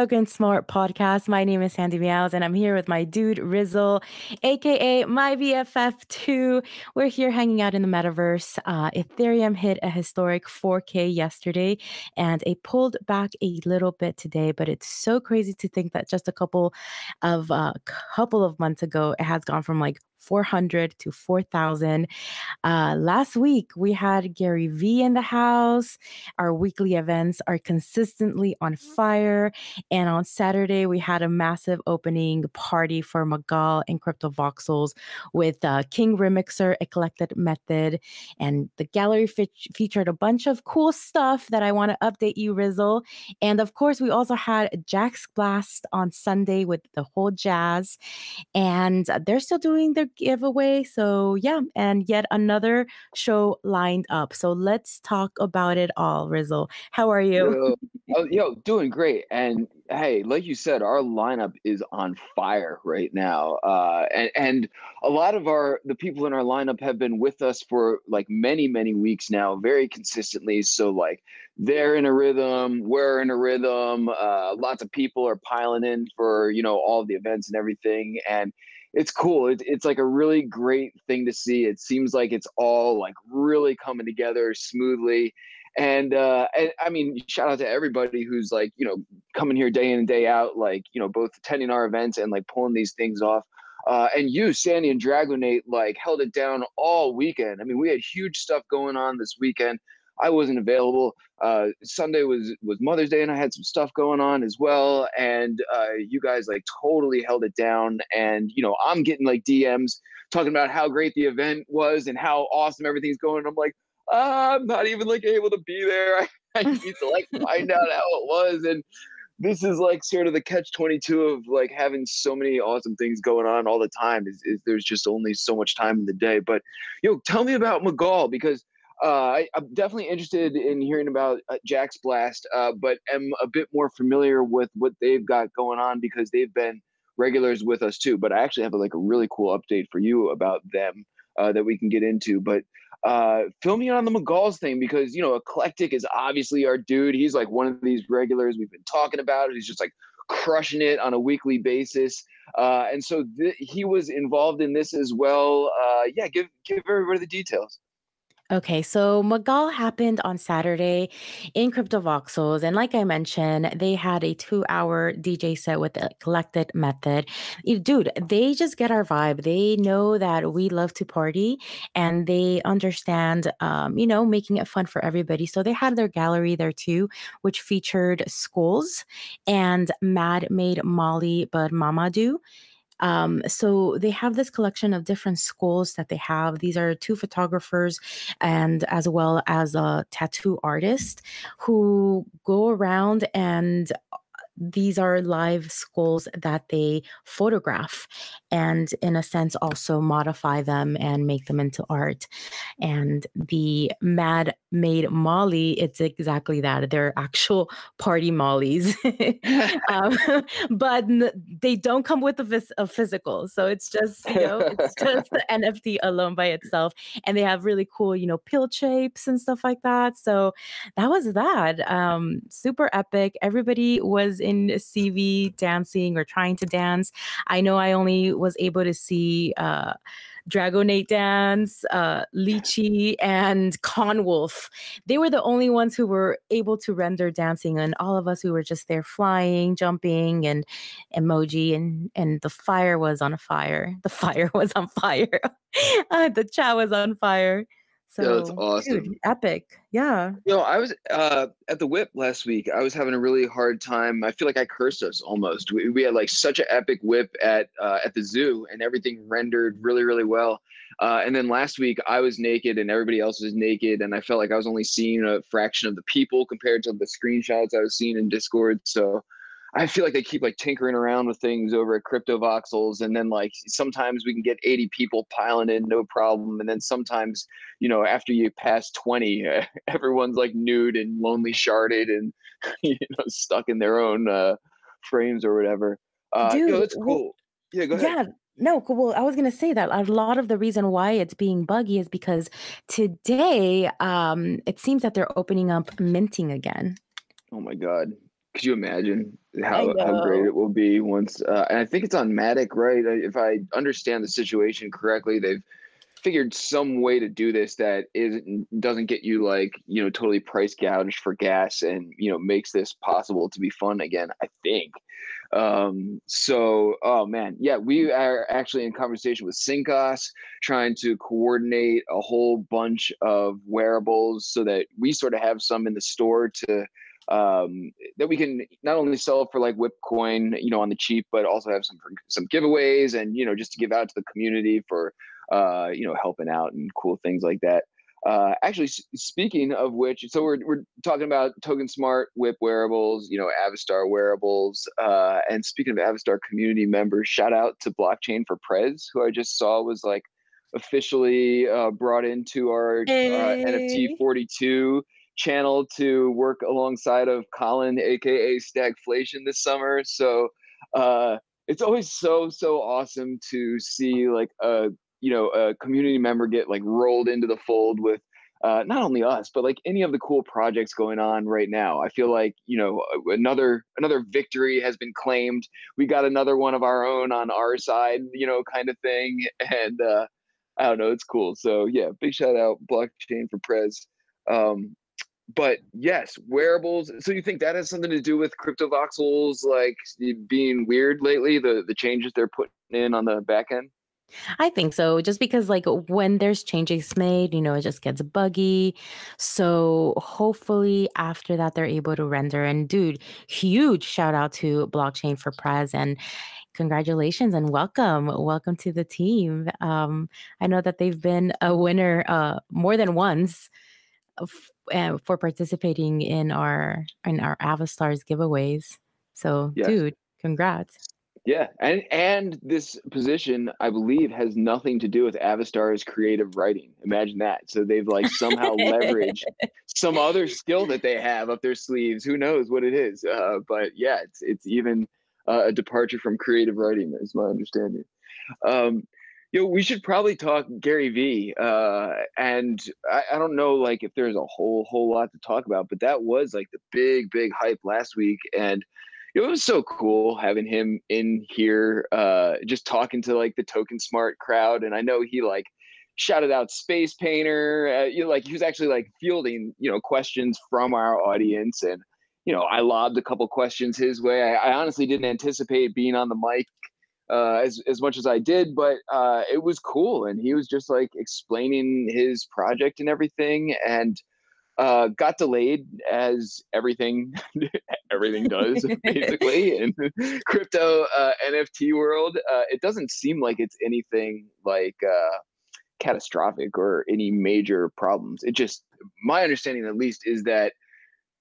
Token Smart Podcast. My name is Sandy Meows, and I'm here with my dude Rizzle, aka my BFF2. We're here hanging out in the metaverse. Uh, Ethereum hit a historic 4K yesterday, and it pulled back a little bit today. But it's so crazy to think that just a couple of uh, couple of months ago, it has gone from like 400 to 4,000. Uh, last week, we had Gary Vee in the house. Our weekly events are consistently on fire. And on Saturday, we had a massive opening party for Magal and Crypto Voxels with uh, King Remixer, Eclectic Method. And the gallery fe- featured a bunch of cool stuff that I want to update you, Rizzle. And of course, we also had Jack's Blast on Sunday with the whole jazz. And they're still doing their giveaway. So, yeah, and yet another show lined up. So, let's talk about it all, Rizzle. How are you? Yo, oh, yo, doing great. And hey, like you said, our lineup is on fire right now. Uh, and, and a lot of our the people in our lineup have been with us for like many, many weeks now, very consistently. So like they're in a rhythm, we're in a rhythm. Uh, lots of people are piling in for you know all the events and everything. And it's cool. It, it's like a really great thing to see. It seems like it's all like really coming together smoothly. And, uh, and I mean, shout out to everybody who's like, you know, coming here day in and day out, like, you know, both attending our events and like pulling these things off. Uh, and you, Sandy and Dragonate, like held it down all weekend. I mean, we had huge stuff going on this weekend. I wasn't available. Uh, Sunday was was Mother's Day, and I had some stuff going on as well. And uh, you guys like totally held it down. And you know, I'm getting like DMs talking about how great the event was and how awesome everything's going. I'm like, I'm not even like able to be there. I, I need to like find out how it was. And this is like sort of the catch 22 of like having so many awesome things going on all the time is, is there's just only so much time in the day but you know tell me about Magal because I, am definitely interested in hearing about uh, Jack's Blast, uh, but am a bit more familiar with what they've got going on because they've been regulars with us too. But I actually have a, like a really cool update for you about them uh, that we can get into. But uh, fill me on the McGall's thing because you know Eclectic is obviously our dude. He's like one of these regulars we've been talking about. He's just like crushing it on a weekly basis. Uh, and so th- he was involved in this as well. Uh, yeah, give give everybody the details. Okay, so Magal happened on Saturday in Crypto Voxels. And like I mentioned, they had a two hour DJ set with the Eclectic Method. Dude, they just get our vibe. They know that we love to party and they understand, um, you know, making it fun for everybody. So they had their gallery there too, which featured schools and Mad made Molly, but Mama do. Um, so they have this collection of different schools that they have. These are two photographers and as well as a tattoo artist who go around and these are live skulls that they photograph and in a sense also modify them and make them into art. And the mad made molly it's exactly that they're actual party mollies. Um, but they don't come with a, phys- a, physical so it's just you know it's just the nft alone by itself. And they have really cool you know pill shapes and stuff like that so that was that. Um, super epic. Everybody was in CV dancing or trying to dance. I know I only was able to see uh, Dragonate dance, uh, Lychee, and Conwolf. They were the only ones who were able to render dancing, and all of us who were just there flying, jumping, and emoji, and and the fire was on fire. The fire was on fire. uh, the chat was on fire. So that's awesome. Dude, epic. Yeah. You know, I was uh, at the whip last week. I was having a really hard time. I feel like I cursed us almost. We, we had like such an epic whip at uh, at the zoo, and everything rendered really, really well. Uh, and then last week, I was naked, and everybody else was naked, and I felt like I was only seeing a fraction of the people compared to the screenshots I was seeing in Discord. So I feel like they keep like tinkering around with things over at Crypto Voxels, and then like sometimes we can get 80 people piling in, no problem. And then sometimes, you know, after you pass 20, uh, everyone's like nude and lonely sharded and you know stuck in their own uh, frames or whatever. Uh, Dude, you know, that's cool. Yeah, go ahead. Yeah, No, well, I was gonna say that a lot of the reason why it's being buggy is because today, um, it seems that they're opening up minting again. Oh my god. Could you imagine how how great it will be once uh, and I think it's on Matic, right? If I understand the situation correctly, they've figured some way to do this that isn't doesn't get you like, you know, totally price gouged for gas and, you know, makes this possible to be fun again, I think. Um, so, oh man, yeah, we are actually in conversation with syncos trying to coordinate a whole bunch of wearables so that we sort of have some in the store to um, that we can not only sell for like Whipcoin, you know, on the cheap, but also have some some giveaways and you know just to give out to the community for uh, you know helping out and cool things like that. Uh, actually, s- speaking of which, so we're we're talking about Token Smart Whip wearables, you know, Avastar wearables, uh, and speaking of Avastar community members, shout out to Blockchain for Prez, who I just saw was like officially uh, brought into our uh, NFT 42 channel to work alongside of Colin, aka Stagflation, this summer. So uh, it's always so so awesome to see like a you know a community member get like rolled into the fold with uh, not only us but like any of the cool projects going on right now. I feel like you know another another victory has been claimed. We got another one of our own on our side you know kind of thing. And uh i don't know it's cool. So yeah big shout out blockchain for prez. Um but yes wearables so you think that has something to do with crypto voxels like being weird lately the the changes they're putting in on the back end I think so, just because, like, when there's changes made, you know, it just gets buggy. So hopefully after that, they're able to render. And dude, huge shout out to Blockchain for Prez and congratulations and welcome. Welcome to the team. Um, I know that they've been a winner uh, more than once uh, for participating in our in our Avastars giveaways. So, dude, congrats. Yeah, and and this position, I believe, has nothing to do with Avastar's creative writing. Imagine that. So they've like somehow leveraged some other skill that they have up their sleeves. Who knows what it is? Uh, but yeah, it's it's even uh, a departure from creative writing, is my understanding. Um, you know, we should probably talk Gary V. Uh, and I, I don't know, like, if there's a whole whole lot to talk about, but that was like the big big hype last week, and it was so cool having him in here, uh, just talking to like the Token Smart crowd. And I know he like shouted out Space Painter. Uh, you know, like he was actually like fielding, you know, questions from our audience. And, you know, I lobbed a couple questions his way. I, I honestly didn't anticipate being on the mic uh, as, as much as I did, but uh, it was cool. And he was just like explaining his project and everything. And, uh, got delayed as everything everything does basically in crypto uh, NFT world. Uh, it doesn't seem like it's anything like uh, catastrophic or any major problems. It just my understanding at least is that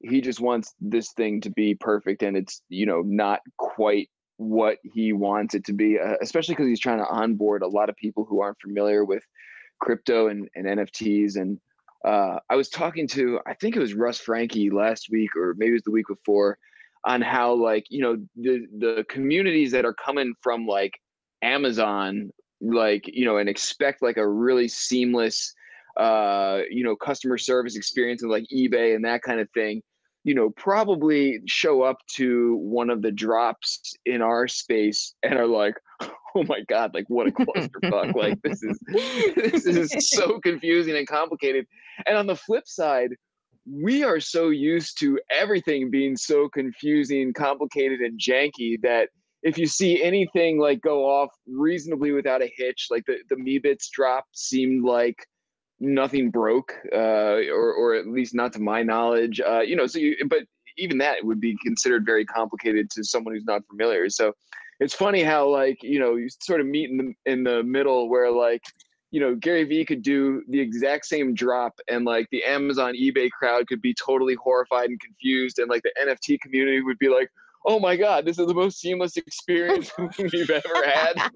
he just wants this thing to be perfect and it's you know not quite what he wants it to be uh, especially because he's trying to onboard a lot of people who aren't familiar with crypto and, and nfts and uh, I was talking to I think it was Russ Frankie last week or maybe it was the week before on how like you know the the communities that are coming from like Amazon like you know and expect like a really seamless uh you know customer service experience of like eBay and that kind of thing you know probably show up to one of the drops in our space and are like oh my god like what a clusterfuck like this is this is so confusing and complicated. And on the flip side we are so used to everything being so confusing complicated and janky that if you see anything like go off reasonably without a hitch like the the meebits drop seemed like nothing broke uh or or at least not to my knowledge uh you know so you but even that would be considered very complicated to someone who's not familiar. So it's funny how like you know you sort of meet in the in the middle where like you know Gary Vee could do the exact same drop and like the Amazon eBay crowd could be totally horrified and confused and like the NFT community would be like oh my god this is the most seamless experience we've ever had.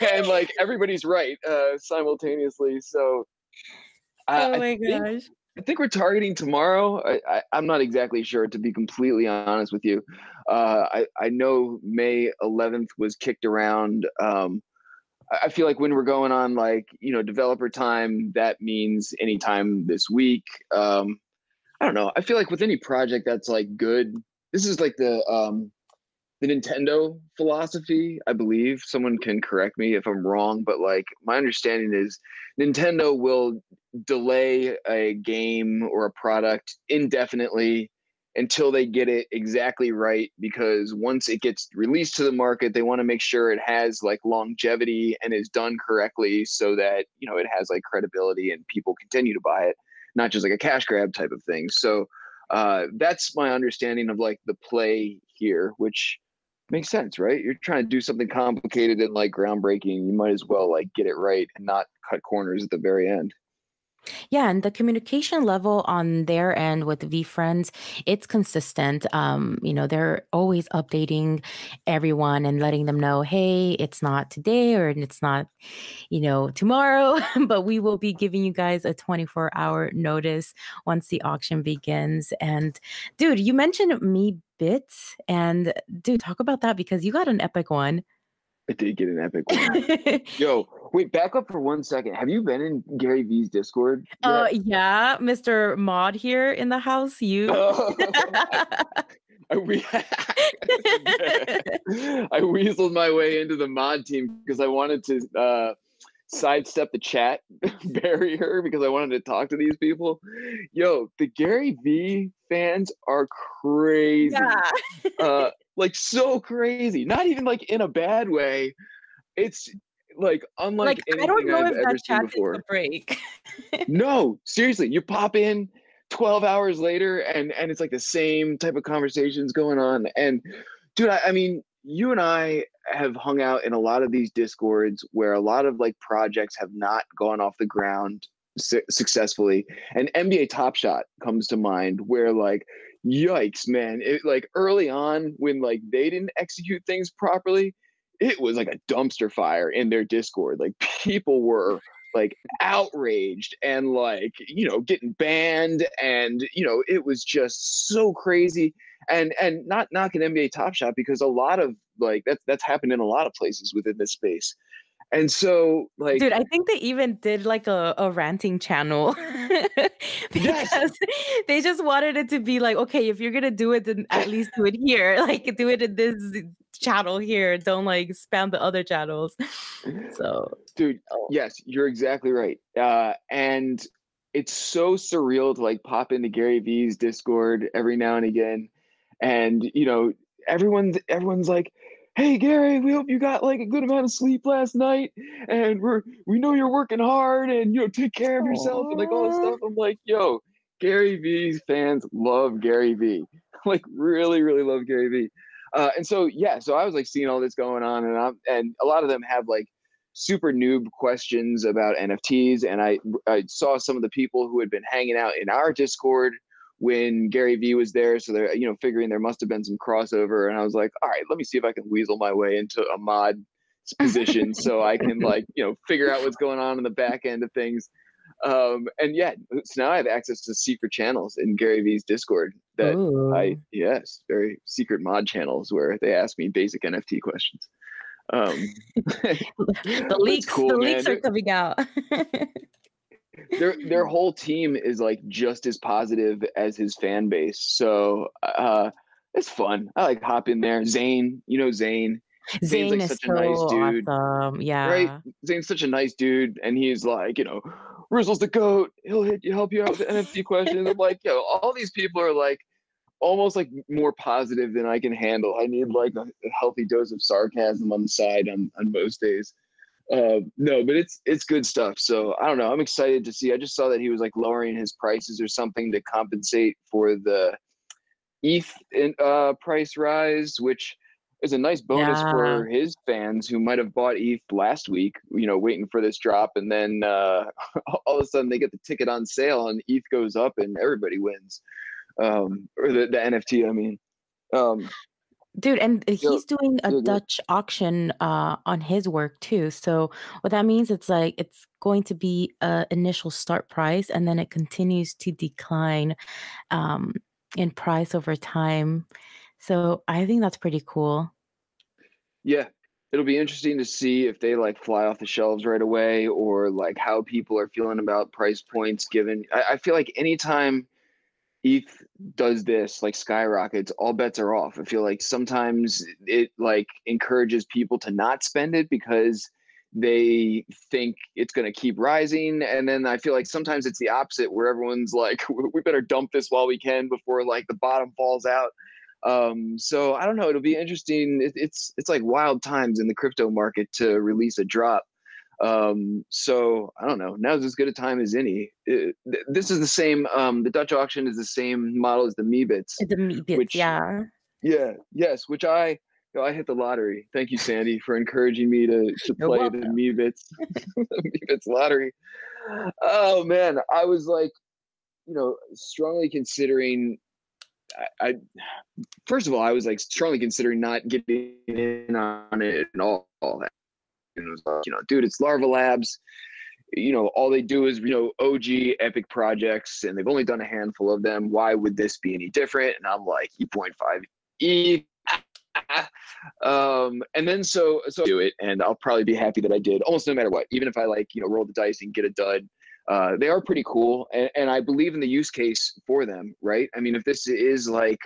And like everybody's right uh simultaneously. So I, Oh I my think gosh. I think we're targeting tomorrow. I, I, I'm not exactly sure, to be completely honest with you. Uh, I, I know May 11th was kicked around. Um, I feel like when we're going on like you know developer time, that means anytime this week. Um, I don't know. I feel like with any project that's like good, this is like the um, the Nintendo philosophy. I believe someone can correct me if I'm wrong, but like my understanding is Nintendo will delay a game or a product indefinitely until they get it exactly right because once it gets released to the market they want to make sure it has like longevity and is done correctly so that you know it has like credibility and people continue to buy it not just like a cash grab type of thing so uh, that's my understanding of like the play here which makes sense right? You're trying to do something complicated and like groundbreaking you might as well like get it right and not cut corners at the very end Yeah, and the communication level on their end with VeeFriends, it's consistent. Um, you know, they're always updating everyone and letting them know, hey, it's not today or it's not, you know, tomorrow, but we will be giving you guys a 24 hour notice once the auction begins. And dude, you mentioned me bits and dude, talk about that because you got an epic one. I did get an epic one. Yo, wait, back up for one second. Have you been in Gary Vee's Discord Uh, yeah, Mr. Mod here in the house, you. Oh, I, we- I weaseled my way into the mod team because I wanted to uh, sidestep the chat barrier because I wanted to talk to these people. Yo, the Gary V fans are crazy. Yeah. Uh, like so crazy. Not even like in a bad way. It's like unlike Like, I don't know I've if ever that chat takes a before. break. No, seriously, you pop in 12 hours later and and it's like the same type of conversations going on. And dude, I, I mean, you and I have hung out in a lot of these discords where a lot of like projects have not gone off the ground su- successfully. And NBA Top Shot comes to mind where like yikes, man, it like early on when like they didn't execute things properly, it was like a dumpster fire in their discord. Like people were like outraged and like you know getting banned and you know it was just so crazy and and not knocking NBA Top Shot because a lot of like that's that's happened in a lot of places within this space and so like Dude, I think they even did like a, a ranting channel yes because they just wanted it to be like, okay, if you're gonna do it, then at least do it here. Like do it in this channel here. Don't like spam the other channels. So dude oh, yes you're exactly right. Uh and it's so surreal to like pop into Gary V's discord every now and again. And you know everyone's everyone's like hey gary we hope you got like a good amount of sleep last night. And we're we know you're working hard and you know take care of yourself and like all this stuff. I'm like yo gary v's fans love gary v like really really love gary v uh, and so yeah so i was like seeing all this going on and i'm and a lot of them have like super noob questions about nfts and i i saw some of the people who had been hanging out in our discord when Gary Vee was there. So they're, you know, figuring there must have been some crossover. And I was like, all right, let me see if I can weasel my way into a mod position so I can like, you know, figure out what's going on in the back end of things. Um, and yeah, so now I have access to secret channels in Gary Vee's Discord that I, yes, very secret mod channels where they ask me basic NFT questions. Um, The leaks, the cool, man. leaks are coming out. their their whole team is like just as positive as his fan base. So uh it's fun. I like hop in there. Zane, you know Zane. Zane's Zane like is such a nice dude, awesome. right? Yeah. Zane's such a nice dude, and he's like, you know, Rizzle's the goat. He'll hit you, help you out with the NFT questions. I'm like, yo, all these people are like almost like more positive than I can handle. I need like a, a healthy dose of sarcasm on the side on on most days. Uh, no, but it's it's good stuff. So I don't know. I'm excited to see. I just saw that he was like lowering his prices or something to compensate for the ETH in, uh, price rise, which is a nice bonus Yeah. for his fans who might have bought ETH last week. You know, waiting for this drop, and then uh, all of a sudden they get the ticket on sale, and ETH goes up, and everybody wins. Um, or the, the NFT, I mean. Um, Dude, and he's doing a yeah. Dutch auction uh, on his work too. So what that means, it's like it's going to be a initial start price, and then it continues to decline um, in price over time. So I think that's pretty cool. Yeah, it'll be interesting to see if they like fly off the shelves right away or like how people are feeling about price points given I, I feel like anytime ETH does this, like skyrockets, all bets are off. I feel like sometimes it like encourages people to not spend it because they think it's going to keep rising and then i feel like sometimes it's the opposite where everyone's like we better dump this while we can before like the bottom falls out um so i don't know it'll be interesting it, it's it's like wild times in the crypto market to release a drop um, so I don't know. Now's as good a time as any. It, this is the same. Um, the Dutch auction is the same model as the Meebits. The Meebits, which, yeah. Yeah. Yes. Which I, you know, I hit the lottery. Thank you, Sandy, for encouraging me to to play the Meebits, the Meebits lottery. Oh man, I was like, you know, strongly considering. I, I first of all, I was like strongly considering not getting in on it at all. and it was like, you know, dude, it's Larva Labs. You know, all they do is, you know, OG epic projects, and they've only done a handful of them. Why would this be any different? And I'm like, E.5 E. um, and then so so I do it, and I'll probably be happy that I did, almost no matter what. Even if I like, you know, roll the dice and get a dud, uh, they are pretty cool, and, and I believe in the use case for them. Right? I mean, if this is like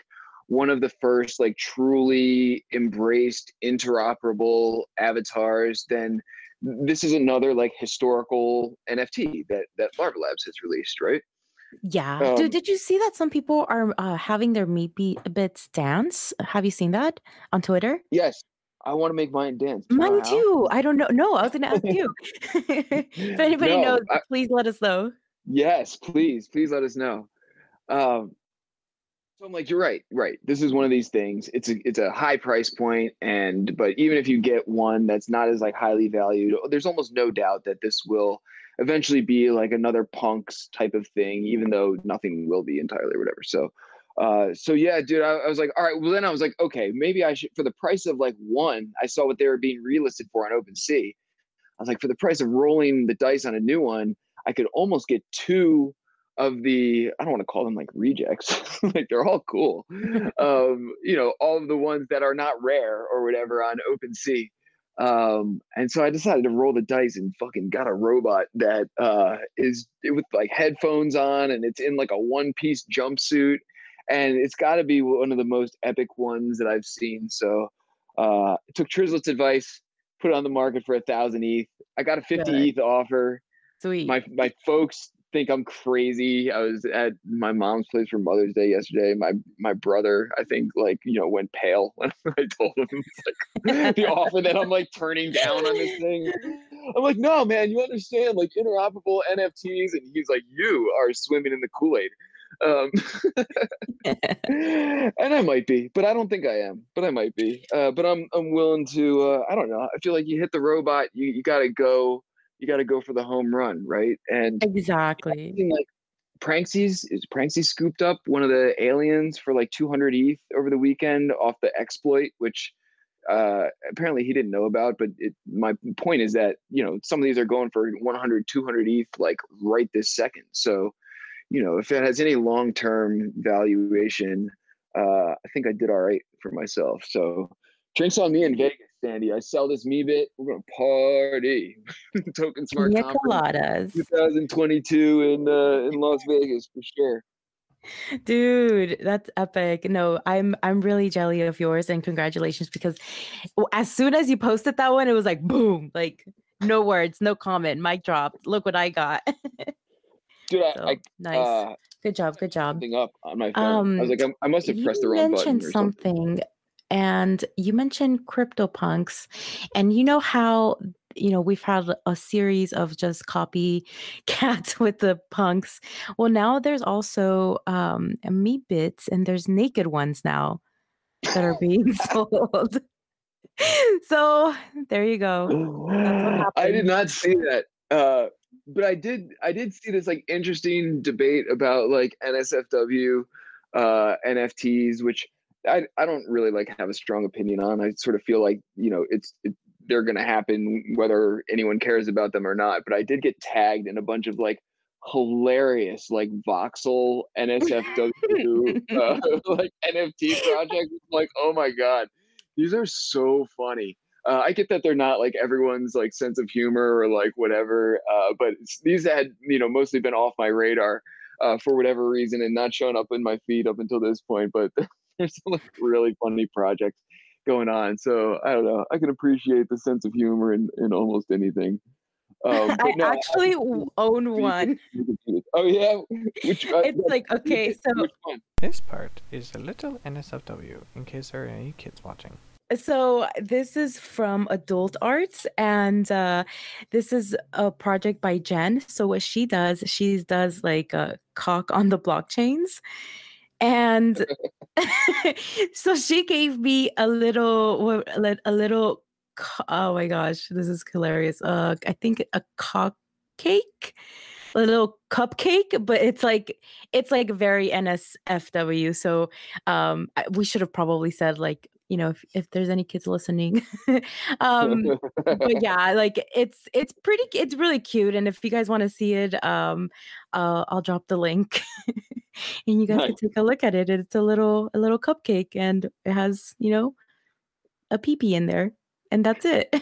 one of the first like truly embraced interoperable avatars, then this is another like historical NFT that that Larva Labs has released, right? Yeah. Um, did, did you see that some people are uh, having their Meebits dance? Have you seen that on Twitter? Yes. I want to make mine dance. Mine too. I don't know. No, I was going to ask you. if anybody no, knows, I, please let us know. Yes, please. Please let us know. Um, so I'm like, you're right, right. This is one of these things. It's a it's a high price point, and but even if you get one that's not as like highly valued, there's almost no doubt that this will eventually be like another punks type of thing, even though nothing will be entirely or whatever. So uh so yeah dude I, I, was like all right well then i was like okay maybe i should for the price of like one i saw what they were being relisted for on OpenSea. i was like for the price of rolling the dice on a new one i could almost get two of the I don't want to call them like rejects, like they're all cool. um, you know, all of the ones that are not rare or whatever on OpenSea. Um, and so I decided to roll the dice and fucking got a robot that uh is with like headphones on and it's in like a one piece jumpsuit and it's got to be one of the most epic ones that I've seen. So uh, took Trizlet's advice, put it on the market for a thousand ETH. I got a 50 ETH offer. Sweet. My my folks think I'm crazy. I was at my mom's place for Mother's Day yesterday. My my brother, I think, like you know, went pale when I told him like, the offer that I'm like turning down on this thing. I'm like, no, man, you understand, like interoperable NFTs, and he's like, you are swimming in the Kool Aid. Um, and I might be, but I don't think I am. But I might be. Uh, but I'm I'm willing to. Uh, I don't know. I feel like you hit the robot, you you got to go you got to go for the home run, right? And exactly like Pranksies is Pranksy scooped up one of the aliens for like 200 ETH over the weekend off the exploit, which uh, apparently he didn't know about. But it, my point is that you know some of these are going for 100, 200 ETH like right this second. So you know if it has any long term valuation, uh, I think I did all right for myself. So drinks on me in Vegas. Sandy. I sell this Meebit. We're gonna party. Token Smart Conference 2022 in uh, in Las Vegas for sure. Dude, that's epic. No, I'm I'm really jelly of yours and congratulations because as soon as you posted that one, it was like boom, like no words, no comment, mic drop. Look what I got. Dude, I, so, I nice. Uh, good job, good job. Up on my phone. Um, I was like, I, I must have pressed the wrong button. Or something. something and you mentioned CryptoPunks, and you know how you know we've had a series of just copy cats with the punks. Well, now there's also um, Meebits, and there's naked ones now that are being sold. so there you go. I did not see that. Uh, but I did I did see this like interesting debate about like NSFW uh NFTs, which I, I don't really like have a strong opinion on. I sort of feel like you know it's it, they're going to happen whether anyone cares about them or not. But I did get tagged in a bunch of like hilarious like voxel NSFW uh, like NFT projects. Like oh my god, these are so funny. Uh, I get that they're not like everyone's like sense of humor or like whatever, uh, but these had you know mostly been off my radar uh, for whatever reason and not showing up in my feed up until this point. But there's some like really funny projects going on, so I don't know. I can appreciate the sense of humor in in almost anything. Um, I no, actually I, own one. Oh yeah, which, uh, it's like okay, so this part is a little NSFW in case there are any kids watching. So this is from Adult Arts, and uh, this is a project by Jen. So what she does, she does like a cock on the blockchains, and so she gave me a little, a little. Oh my gosh, this is hilarious. Uh, I think a cock cake a little cupcake, but it's like it's like very NSFW. So um, we should have probably said like you know if, if there's any kids listening um but yeah like it's it's pretty it's really cute and if you guys want to see it um uh, i'll drop the link and you guys nice. can take a look at it it's a little a little cupcake and it has you know a peepee in there and that's it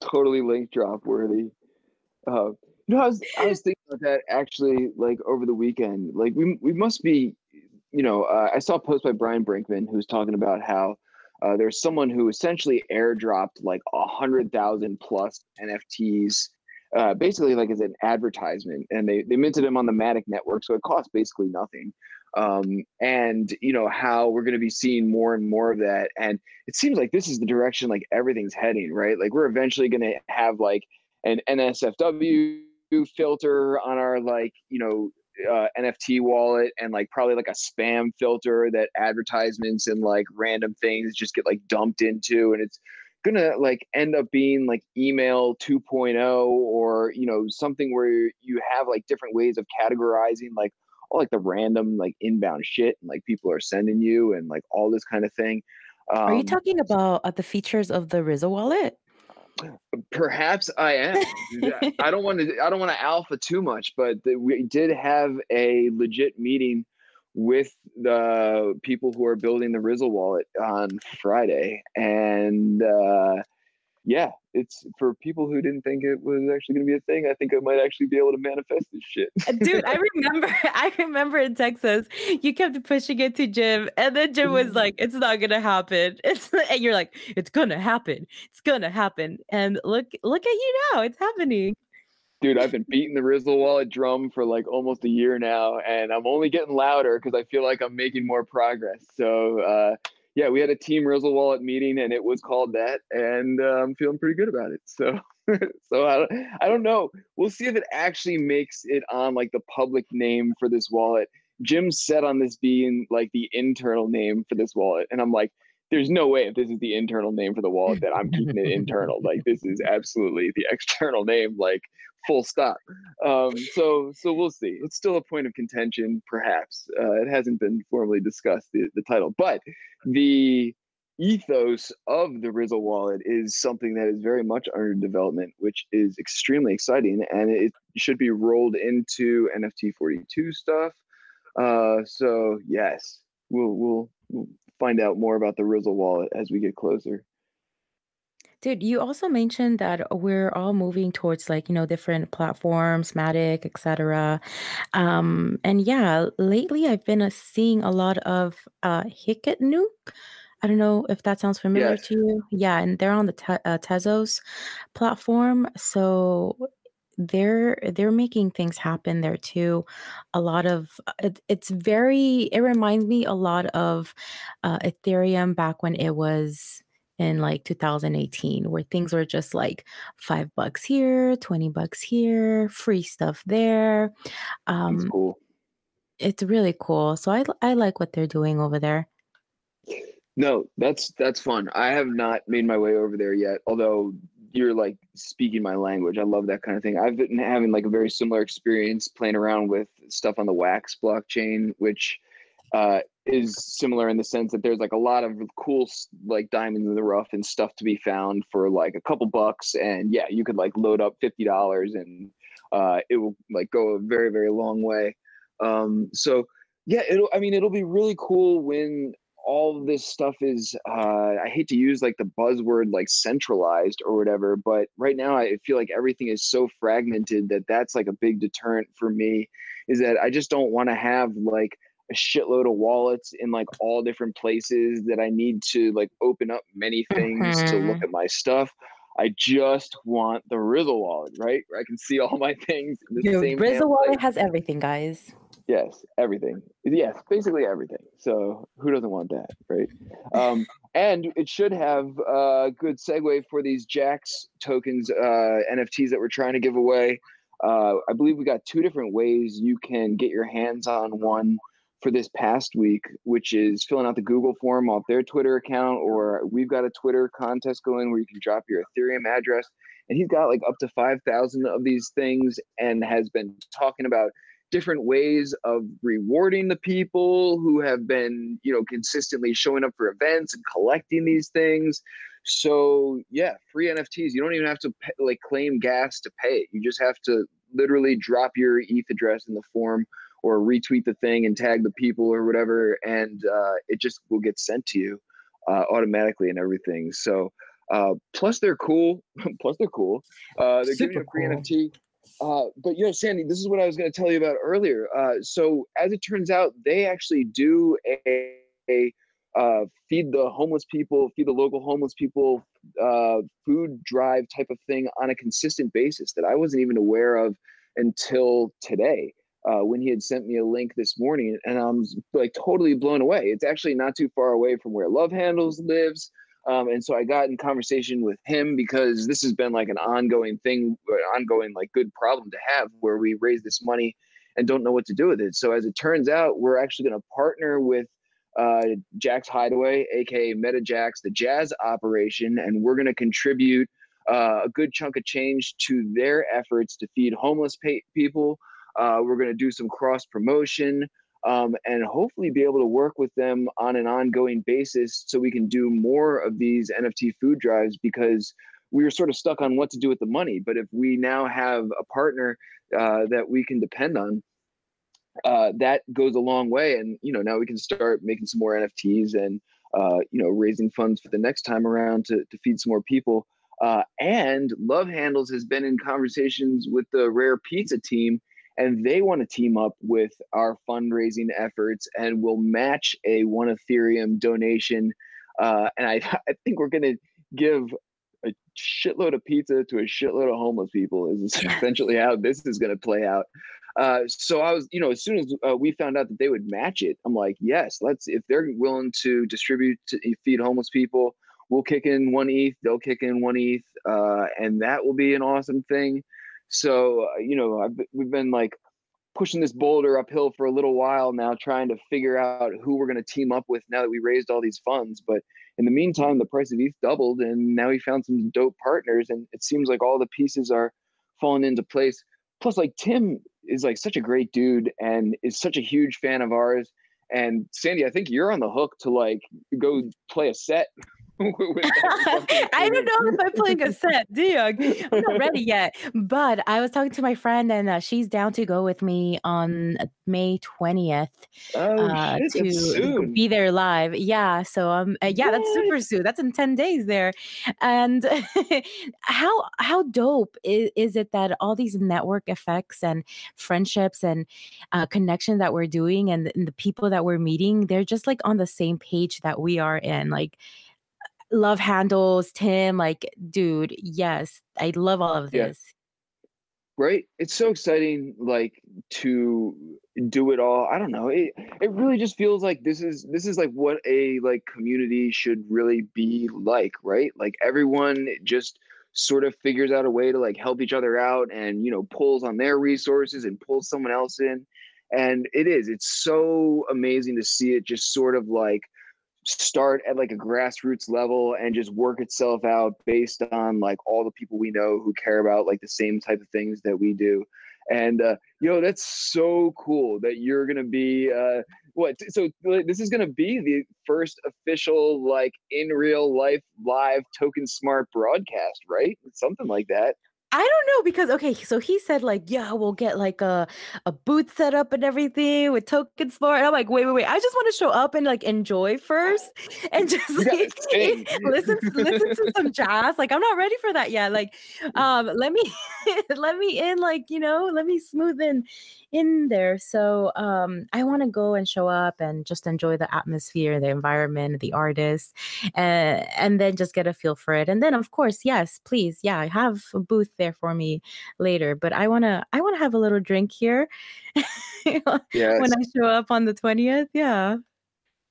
totally link drop worthy uh, you know, I was I was thinking about that actually, like over the weekend. Like we we must be you know, uh, I saw a post by Brian Brinkman who was talking about how uh, there's someone who essentially airdropped like a hundred thousand plus NFTs, uh, basically like as an advertisement, and they they minted them on the Matic network, so it costs basically nothing. Um, and you know how we're going to be seeing more and more of that, and it seems like this is the direction like everything's heading, right? Like we're eventually going to have like an NSFW filter on our like you know uh, NFT wallet and like probably like a spam filter that advertisements and like random things just get like dumped into and it's gonna like end up being like email 2.0 or you know something where you have like different ways of categorizing like all like the random like inbound shit and like people are sending you and like all this kind of thing. Um, are you um, talking about uh, the features of the Rizzle wallet Perhaps I am. I don't want to. I don't want to alpha too much, but the, we did have a legit meeting with the people who are building the Rizzle wallet on Friday, and uh, yeah, it's for people who didn't think it was actually going to be a thing. I think I might actually be able to manifest this shit. Uh, dude, I remember, I remember in Texas, you kept pushing it to Jim, and then Jim was like, "It's not going to happen." It's and you're like, "It's going to happen. It's going to happen." And look, look at you now. It's happening. Dude, I've been beating the Rizzle wallet drum for like almost a year now, and I'm only getting louder because I feel like I'm making more progress. So. uh yeah, we had a team Rizzle Wallet meeting and it was called that, and uh, I'm feeling pretty good about it. So, so I don't, I don't know. We'll see if it actually makes it on like the public name for this wallet. Jim set on this being like the internal name for this wallet, and I'm like, there's no way if this is the internal name for the wallet that I'm keeping it internal. Like this is absolutely the external name. Like full stop. Um, so so we'll see. It's still a point of contention, perhaps. Uh, it hasn't been formally discussed the, the title, but the ethos of the Rizzle wallet is something that is very much under development, which is extremely exciting, and it should be rolled into NFT 42 stuff. Uh, so yes, we'll, we'll we'll find out more about the Rizzle wallet as we get closer. Dude, you also mentioned that we're all moving towards like, you know, different platforms, Matic, etc. Um, and yeah, lately I've been uh, seeing a lot of uh Hic-et-Nunc. I don't know if that sounds familiar Yes. to you. Yeah, and they're on the Te- uh, Tezos platform, so they're they're making things happen there too. A lot of uh, it, it's very. It reminds me a lot of uh, Ethereum back when it was in like 2018 where things were just like five bucks here 20 bucks here free stuff there um cool. it's really cool so I, I like what they're doing over there no that's that's fun i have not made my way over there yet although you're like speaking my language. I love that kind of thing. I've been having like a very similar experience playing around with stuff on the wax blockchain which uh, is similar in the sense that there's like a lot of cool like diamonds in the rough and stuff to be found for like a couple bucks. And yeah you could like load up $50 and uh, it will like go a very very long way. Um, so yeah it'll i mean it'll be really cool when all this stuff is uh, i hate to use like the buzzword like centralized or whatever but right now i feel like everything is so fragmented that that's like a big deterrent for me is that i just don't want to have like a shitload of wallets in like all different places that i need to like open up many things mm-hmm. to look mm-hmm. at my stuff I just want the Rizzle wallet, right? Where I can see all my things. In the Your same Rizzle wallet has everything, guys. Yes, everything. Yes, basically everything. So who doesn't want that, right? Um, and it should have a good segue for these Jax tokens, uh, NFTs that we're trying to give away. Uh, I believe we got two different ways you can get your hands on one for this past week, which is filling out the Google form off their Twitter account, or we've got a Twitter contest going where you can drop your Ethereum address. And he's got like up to 5,000 of these things and has been talking about different ways of rewarding the people who have been, you know, consistently showing up for events and collecting these things. So yeah, free NFTs. You don't even have to pay, like claim gas to pay it. You just have to literally drop your ETH address in the form or retweet the thing and tag the people or whatever, and uh, it just will get sent to you uh, automatically and everything. So uh, plus they're cool. plus they're cool. Uh, they're Super giving you a free cool. NFT. Uh, but you know, Sandy, this is what I was going to tell you about earlier. Uh, so as it turns out, they actually do a, a uh, feed the homeless people, feed the local homeless people, uh, food drive type of thing on a consistent basis that I wasn't even aware of until today. Uh, when he had sent me a link this morning, and I'm like totally blown away. It's actually not too far away from where Love Handles lives. Um, and so I got in conversation with him because this has been like an ongoing thing, ongoing like good problem to have where we raise this money and don't know what to do with it. So as it turns out, we're actually going to partner with uh, Jax Hideaway, aka Meta MetaJax, the Jazz operation, and we're going to contribute uh, a good chunk of change to their efforts to feed homeless pa- people. Uh, we're going to do some cross promotion um, and hopefully be able to work with them on an ongoing basis so we can do more of these NFT food drives because we were sort of stuck on what to do with the money. But if we now have a partner uh, that we can depend on, uh, that goes a long way. And you know, now we can start making some more NFTs and uh, you know raising funds for the next time around to to feed some more people. Uh, and Love Handles has been in conversations with the Rare Pizza team and they want to team up with our fundraising efforts and will match a one Ethereum donation. Uh, and I, I think we're going to give a shitload of pizza to a shitload of homeless people is essentially how this is going to play out. Uh, so I was, you know, as soon as uh, we found out that they would match it, I'm like, yes, let's. If they're willing to distribute to feed homeless people, we'll kick in one ETH. They'll kick in one ETH, uh, and that will be an awesome thing. So, uh, you know, I've, we've been like pushing this boulder uphill for a little while now, trying to figure out who we're going to team up with now that we raised all these funds. But in the meantime, the price of ETH doubled, and now we found some dope partners, and it seems like all the pieces are falling into place. Plus, like Tim is like such a great dude and is such a huge fan of ours. And Sandy, I think you're on the hook to like go play a set I don't know if I'm playing a set, do you? I'm not ready yet. But I was talking to my friend, and uh, she's down to go with me on May 20th oh, uh, shit, to be there live. Yeah. So um, uh, yeah, that's super soon. That's in 10 days there. And how how dope is, is it that all these network effects and friendships and uh, connections that we're doing and, and the people that we're meeting, they're just like on the same page that we are in. Like love handles, Tim. Like, dude, yes, I love all of this. Yeah. Right. It's so exciting, like to do it all. I don't know. It it really just feels like this is this is like what a like community should really be like, right? Like everyone just sort of figures out a way to like help each other out and you know pulls on their resources and pulls someone else in and it is it's so amazing to see it just sort of like start at like a grassroots level and just work itself out based on like all the people we know who care about like the same type of things that we do. And uh yo that's so cool that you're gonna be uh what so this is gonna be the first official like in real life live token smart broadcast right? Something like that I don't know because okay, so he said like, yeah, we'll get like a a booth set up and everything with tokens for it. And I'm like, wait, wait, wait. I just want to show up and like enjoy first and just like, listen listen to some jazz. Like I'm not ready for that yet. Like, um, let me let me in, like, you know, let me smooth in in there. So um, I want to go and show up and just enjoy the atmosphere, the environment, the artists, uh, and then just get a feel for it. And then, of course, yes, please, yeah, I have a booth there for me later. But I wanna, I wanna have a little drink here yes. when I show up on the twentieth. Yeah.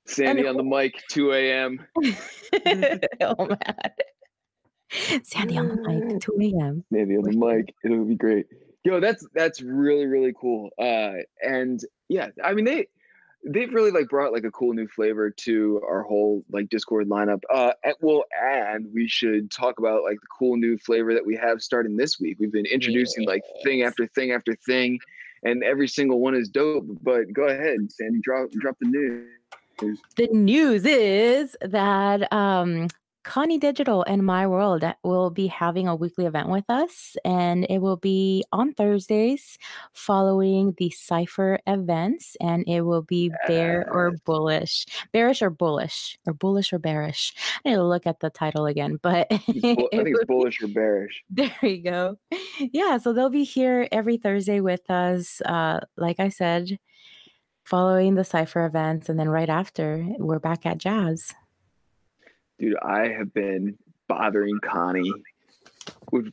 Sandy and, on the mic, 2 a.m. oh man. Sandy on the mic, 2 a.m. Sandy on the mic. It'll be great yo that's that's really really cool uh and yeah i mean they they've really like brought like a cool new flavor to our whole like discord lineup uh and, well and we should talk about like the cool new flavor that we have starting this week we've been introducing yes. like thing after thing after thing and every single one is dope but go ahead sandy drop drop the news the news is that um Connie Digital and My World will be having a weekly event with us, and it will be on Thursdays following the Cypher events, and it will be bear or bullish, bearish or bullish, or bullish or bearish. I need to look at the title again, but I think it's bullish or bearish. There you go. Yeah, so they'll be here every Thursday with us. Uh, like I said, following the Cypher events, and then right after, we're back at Jack's dude, I have been bothering Connie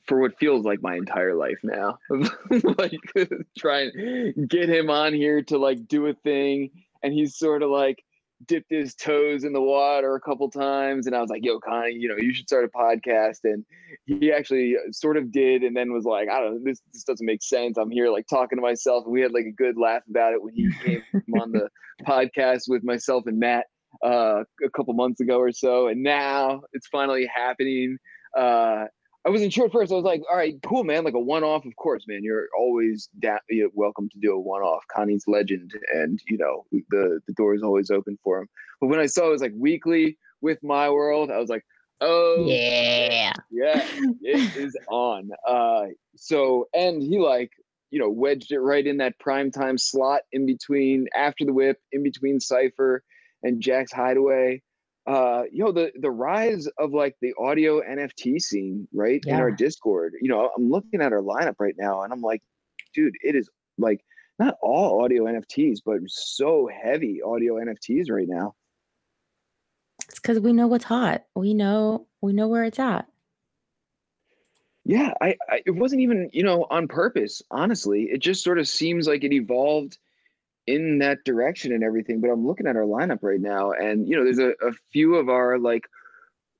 for what feels like my entire life now. like trying to get him on here to like do a thing, and he's sort of like dipped his toes in the water a couple times, and I was like, "Yo, Connie, you know, you should start a podcast." And he actually uh, sort of did, and then was like, "I don't know, this this doesn't make sense." I'm here like talking to myself, and we had like a good laugh about it when he came on the podcast with myself and Matt uh, a couple months ago or so, and now it's finally happening. Uh, I wasn't sure at first. I was like, "All right, cool, man. Like a one-off, of course, man. You're always da- you're welcome to do a one-off. Connie's legend, and you know the the door is always open for him." But when I saw it was like weekly with My World, I was like, "Oh yeah, yeah, it is on." Uh, so and he like you know wedged it right in that prime time slot in between after the whip, in between Cypher and Jack's Hideaway. Uh, you know, the the rise of like the audio NFT scene, right? Yeah. In our Discord. You know, I'm looking at our lineup right now and I'm like, dude, it is like not all audio NFTs, but so heavy audio NFTs right now. It's because we know what's hot. We know we know where it's at. Yeah, I, I it wasn't even you know on purpose. Honestly, it just sort of seems like it evolved in that direction and everything. But I'm looking at our lineup right now, and you know, there's a, a few of our like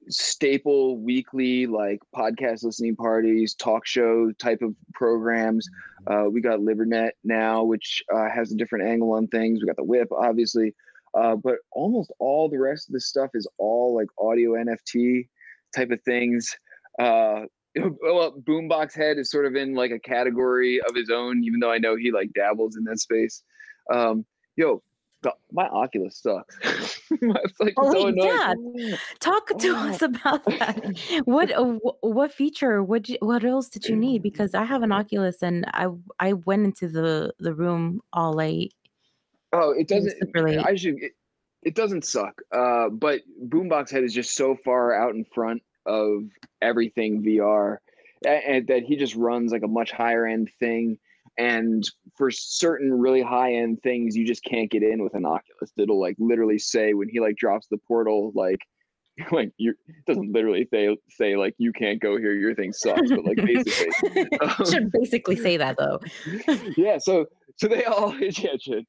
staple weekly like podcast listening parties, talk show type of programs. Uh, we got Libernet now, which uh, has a different angle on things. We got the Whip, obviously, uh, but almost all the rest of the stuff is all like audio NFT type of things. Uh, well, Boombox Head is sort of in like a category of his own, even though I know he like dabbles in that space. Um, yo, my Oculus sucks. it's like oh, so yeah. Talk to oh. us about that. what uh, what feature? What what else did you need? Because I have an Oculus and I I went into the the room all late. Oh, it doesn't. Really, I should. It, it doesn't suck. Uh, but Boombox Head is just so far out in front of everything VR, and, and that he just runs like a much higher end thing and for certain really high end things you just can't get in with an oculus it'll like literally say when he like drops the portal like like you doesn't literally say say like you can't go here your thing sucks but like basically um, should basically say that though yeah so so they all yeah should.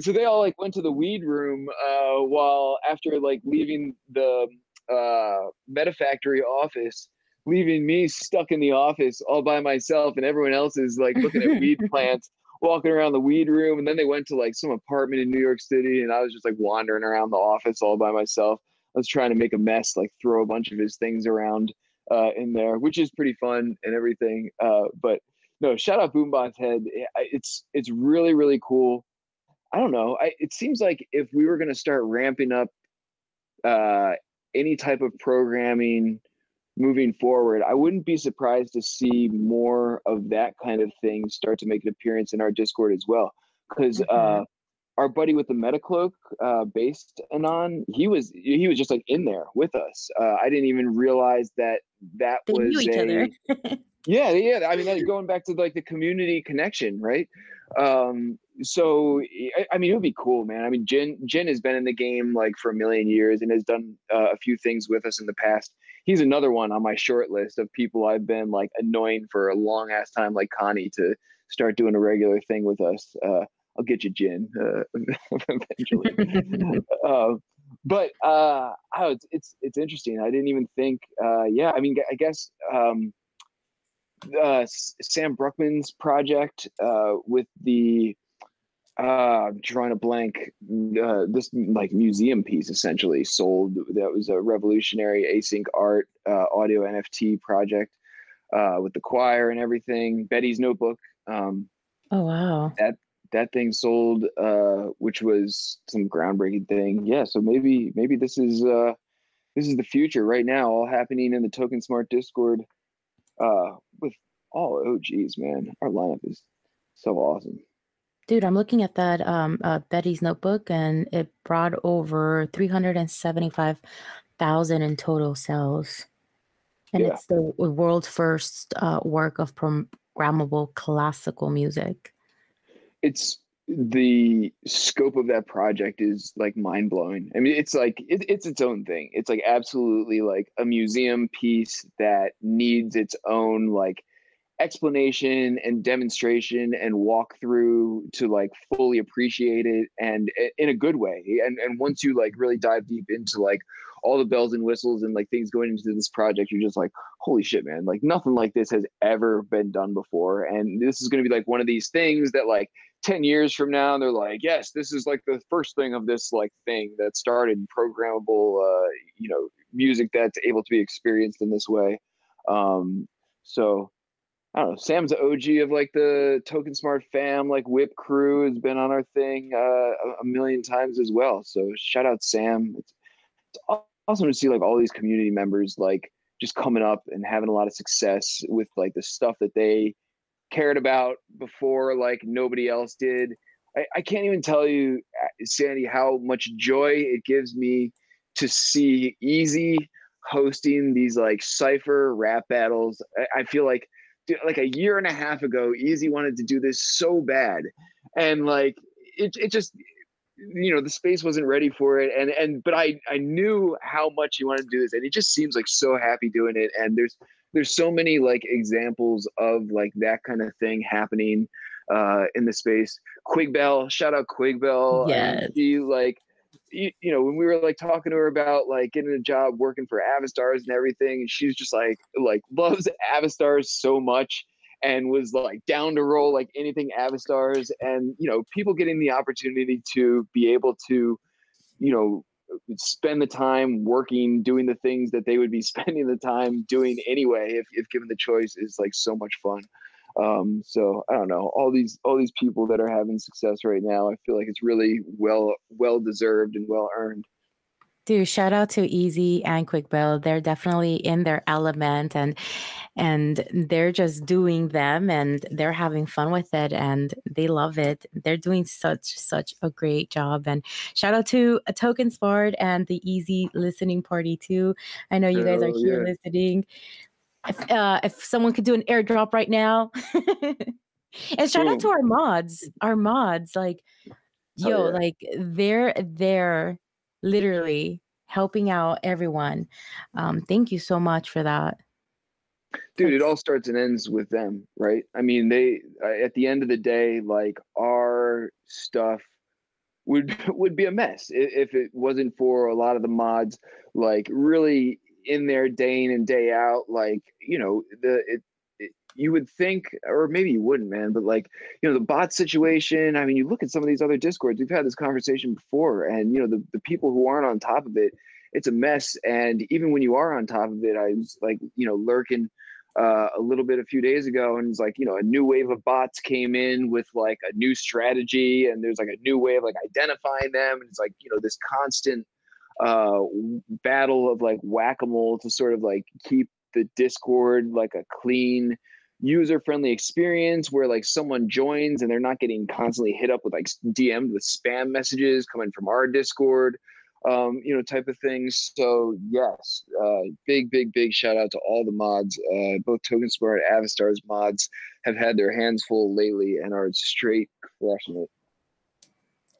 so they all like went to the weed room uh while after like leaving the uh metafactory office leaving me stuck in the office all by myself and everyone else is like looking at weed plants walking around the weed room and then they went to like some apartment in new york city and i was just like wandering around the office all by myself. I was trying to make a mess like throw a bunch of his things around uh, in there which is pretty fun and everything uh, but no shout out boombox head. It's it's really really cool. I don't know. I, it seems like if we were going to start ramping up uh, any type of programming moving forward. I wouldn't be surprised to see more of that kind of thing start to make an appearance in our Discord as well. Because mm-hmm. uh, our buddy with the Metacloak, uh, based Anon, he was he was just like in there with us. Uh, I didn't even realize that that they was a, yeah, yeah. I mean, like, going back to like the community connection, right? Um, so I, I, mean, it would be cool, man. I mean, Jin Jin has been in the game like for a million years and has done uh, a few things with us in the past. He's another one on my short list of people I've been like annoying for a long ass time, like Connie, to start doing a regular thing with us. Uh, I'll get you Jin uh, eventually. uh, but uh, oh, it's, it's, it's interesting. I didn't even think. Uh, yeah, I mean, I guess um, uh, Sam Bruckman's project uh, with the uh drawing a blank uh, this like museum piece essentially sold that was a revolutionary async art uh, audio nft project uh, with the choir and everything betty's notebook um, oh wow! That that thing sold, uh, which was some groundbreaking thing. Yeah, so maybe maybe this is uh, this is the future right now, all happening in the Token Smart Discord uh, with all oh geez, Man, our lineup is so awesome. Dude, I'm looking at that um, uh, Betty's notebook, and it brought over three hundred and seventy-five thousand in total sales, and yeah. it's the world's first uh, work of programmable classical music. It's the scope of that project is like mind blowing. I mean, it's like it, it's its own thing. It's like absolutely like a museum piece that needs its own like explanation and demonstration and walkthrough to like fully appreciate it and in a good way. And and once you like really dive deep into like all the bells and whistles and like things going into this project, you're just like, holy shit, man! Like nothing like this has ever been done before, and this is going to be like one of these things that like 10 years from now they're like yes this is like the first thing of this like thing that started programmable uh you know music that's able to be experienced in this way um so I don't know. Sam's the OG of like the Token Smart fam, like Whip crew has been on our thing uh, a million times as well. So shout out Sam. It's, it's awesome to see like all these community members like just coming up and having a lot of success with like the stuff that they cared about before like nobody else did I, I can't even tell you uh, sandy how much joy it gives me to see easy hosting these like cipher rap battles I, I feel like like a year and a half ago easy wanted to do this so bad. And like it, it just you know the space wasn't ready for it. And and but i i knew how much he wanted to do this and he just seems like so happy doing it. And there's there's so many like examples of like that kind of thing happening uh in the space. Quigbell shout out quigbell yeah she like you, you, know when we were like talking to her about like getting a job working for avastars and everything she's just like like loves avastars so much and was like down to roll like anything Avastars. And, you know, people getting the opportunity to be able to, you know, spend the time working, doing the things that they would be spending the time doing anyway, if, if given the choice is like so much fun. Um, so I don't know, all these, all these people that are having success right now, I feel like it's really well, well deserved and well earned. Dude, shout out to Easy and Quigbell. They're definitely in their element and and they're just doing them and they're having fun with it and they love it. They're doing such such a great job. And shout out to a Token Smart and the Easy listening party too. I know you guys are here yeah. listening. If uh, if someone could do an airdrop right now. and shout out to our mods. Our mods, like yo, oh, yeah. like they're there literally helping out everyone. Um, thank you so much for that. Dude, it all starts and ends with them, right? I mean, they at the end of the day, like our stuff would would be a mess if it wasn't for a lot of the mods, like really in there day in and day out. Like you know, the it, you would think, or maybe you wouldn't, man, but like, you know, the bot situation. I mean, you look at some of these other discords, we've had this conversation before, and you know, the, the people who aren't on top of it, it's a mess. And even when you are on top of it, I was like, you know, lurking uh, a little bit a few days ago, and it's like, you know, a new wave of bots came in with like a new strategy, and there's like a new way of like identifying them, and it's like, you know, this constant uh battle of like whack-a-mole to sort of like keep the Discord like a clean, user friendly experience where like someone joins and they're not getting constantly hit up with like DM'd with spam messages coming from our Discord, um, you know, type of things. So yes, uh, big, big, big shout out to all the mods. Uh, both Token Smart and Avastar's mods have had their hands full lately and are straight crushing it.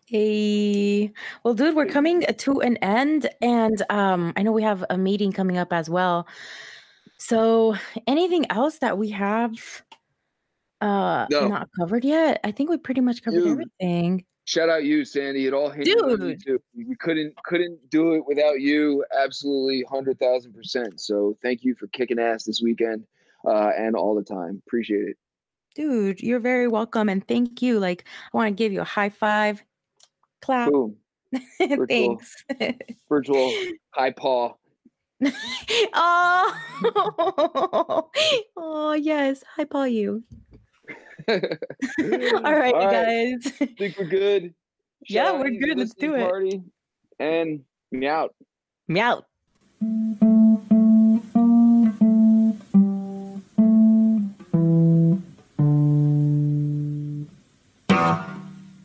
Hey, well, dude, we're coming to an end, and um, I know we have a meeting coming up as well. So, anything else that we have uh No. not covered yet? I think we pretty much covered Dude. everything. Shout out you, Sandy. It all hinges on you Dude. too. We couldn't couldn't do it without you. Absolutely, hundred thousand percent. So thank you for kicking ass this weekend uh, and all the time. Appreciate it. Dude, you're very welcome, and thank you. Like, I want to give you a high five, clap. Boom. Virtual. Thanks. Virtual high paw. oh, oh yes, hi, Paul. You. All right, All you right. guys. Think we're good. Yeah, we're good. Let's do it. Party and meow. Meow.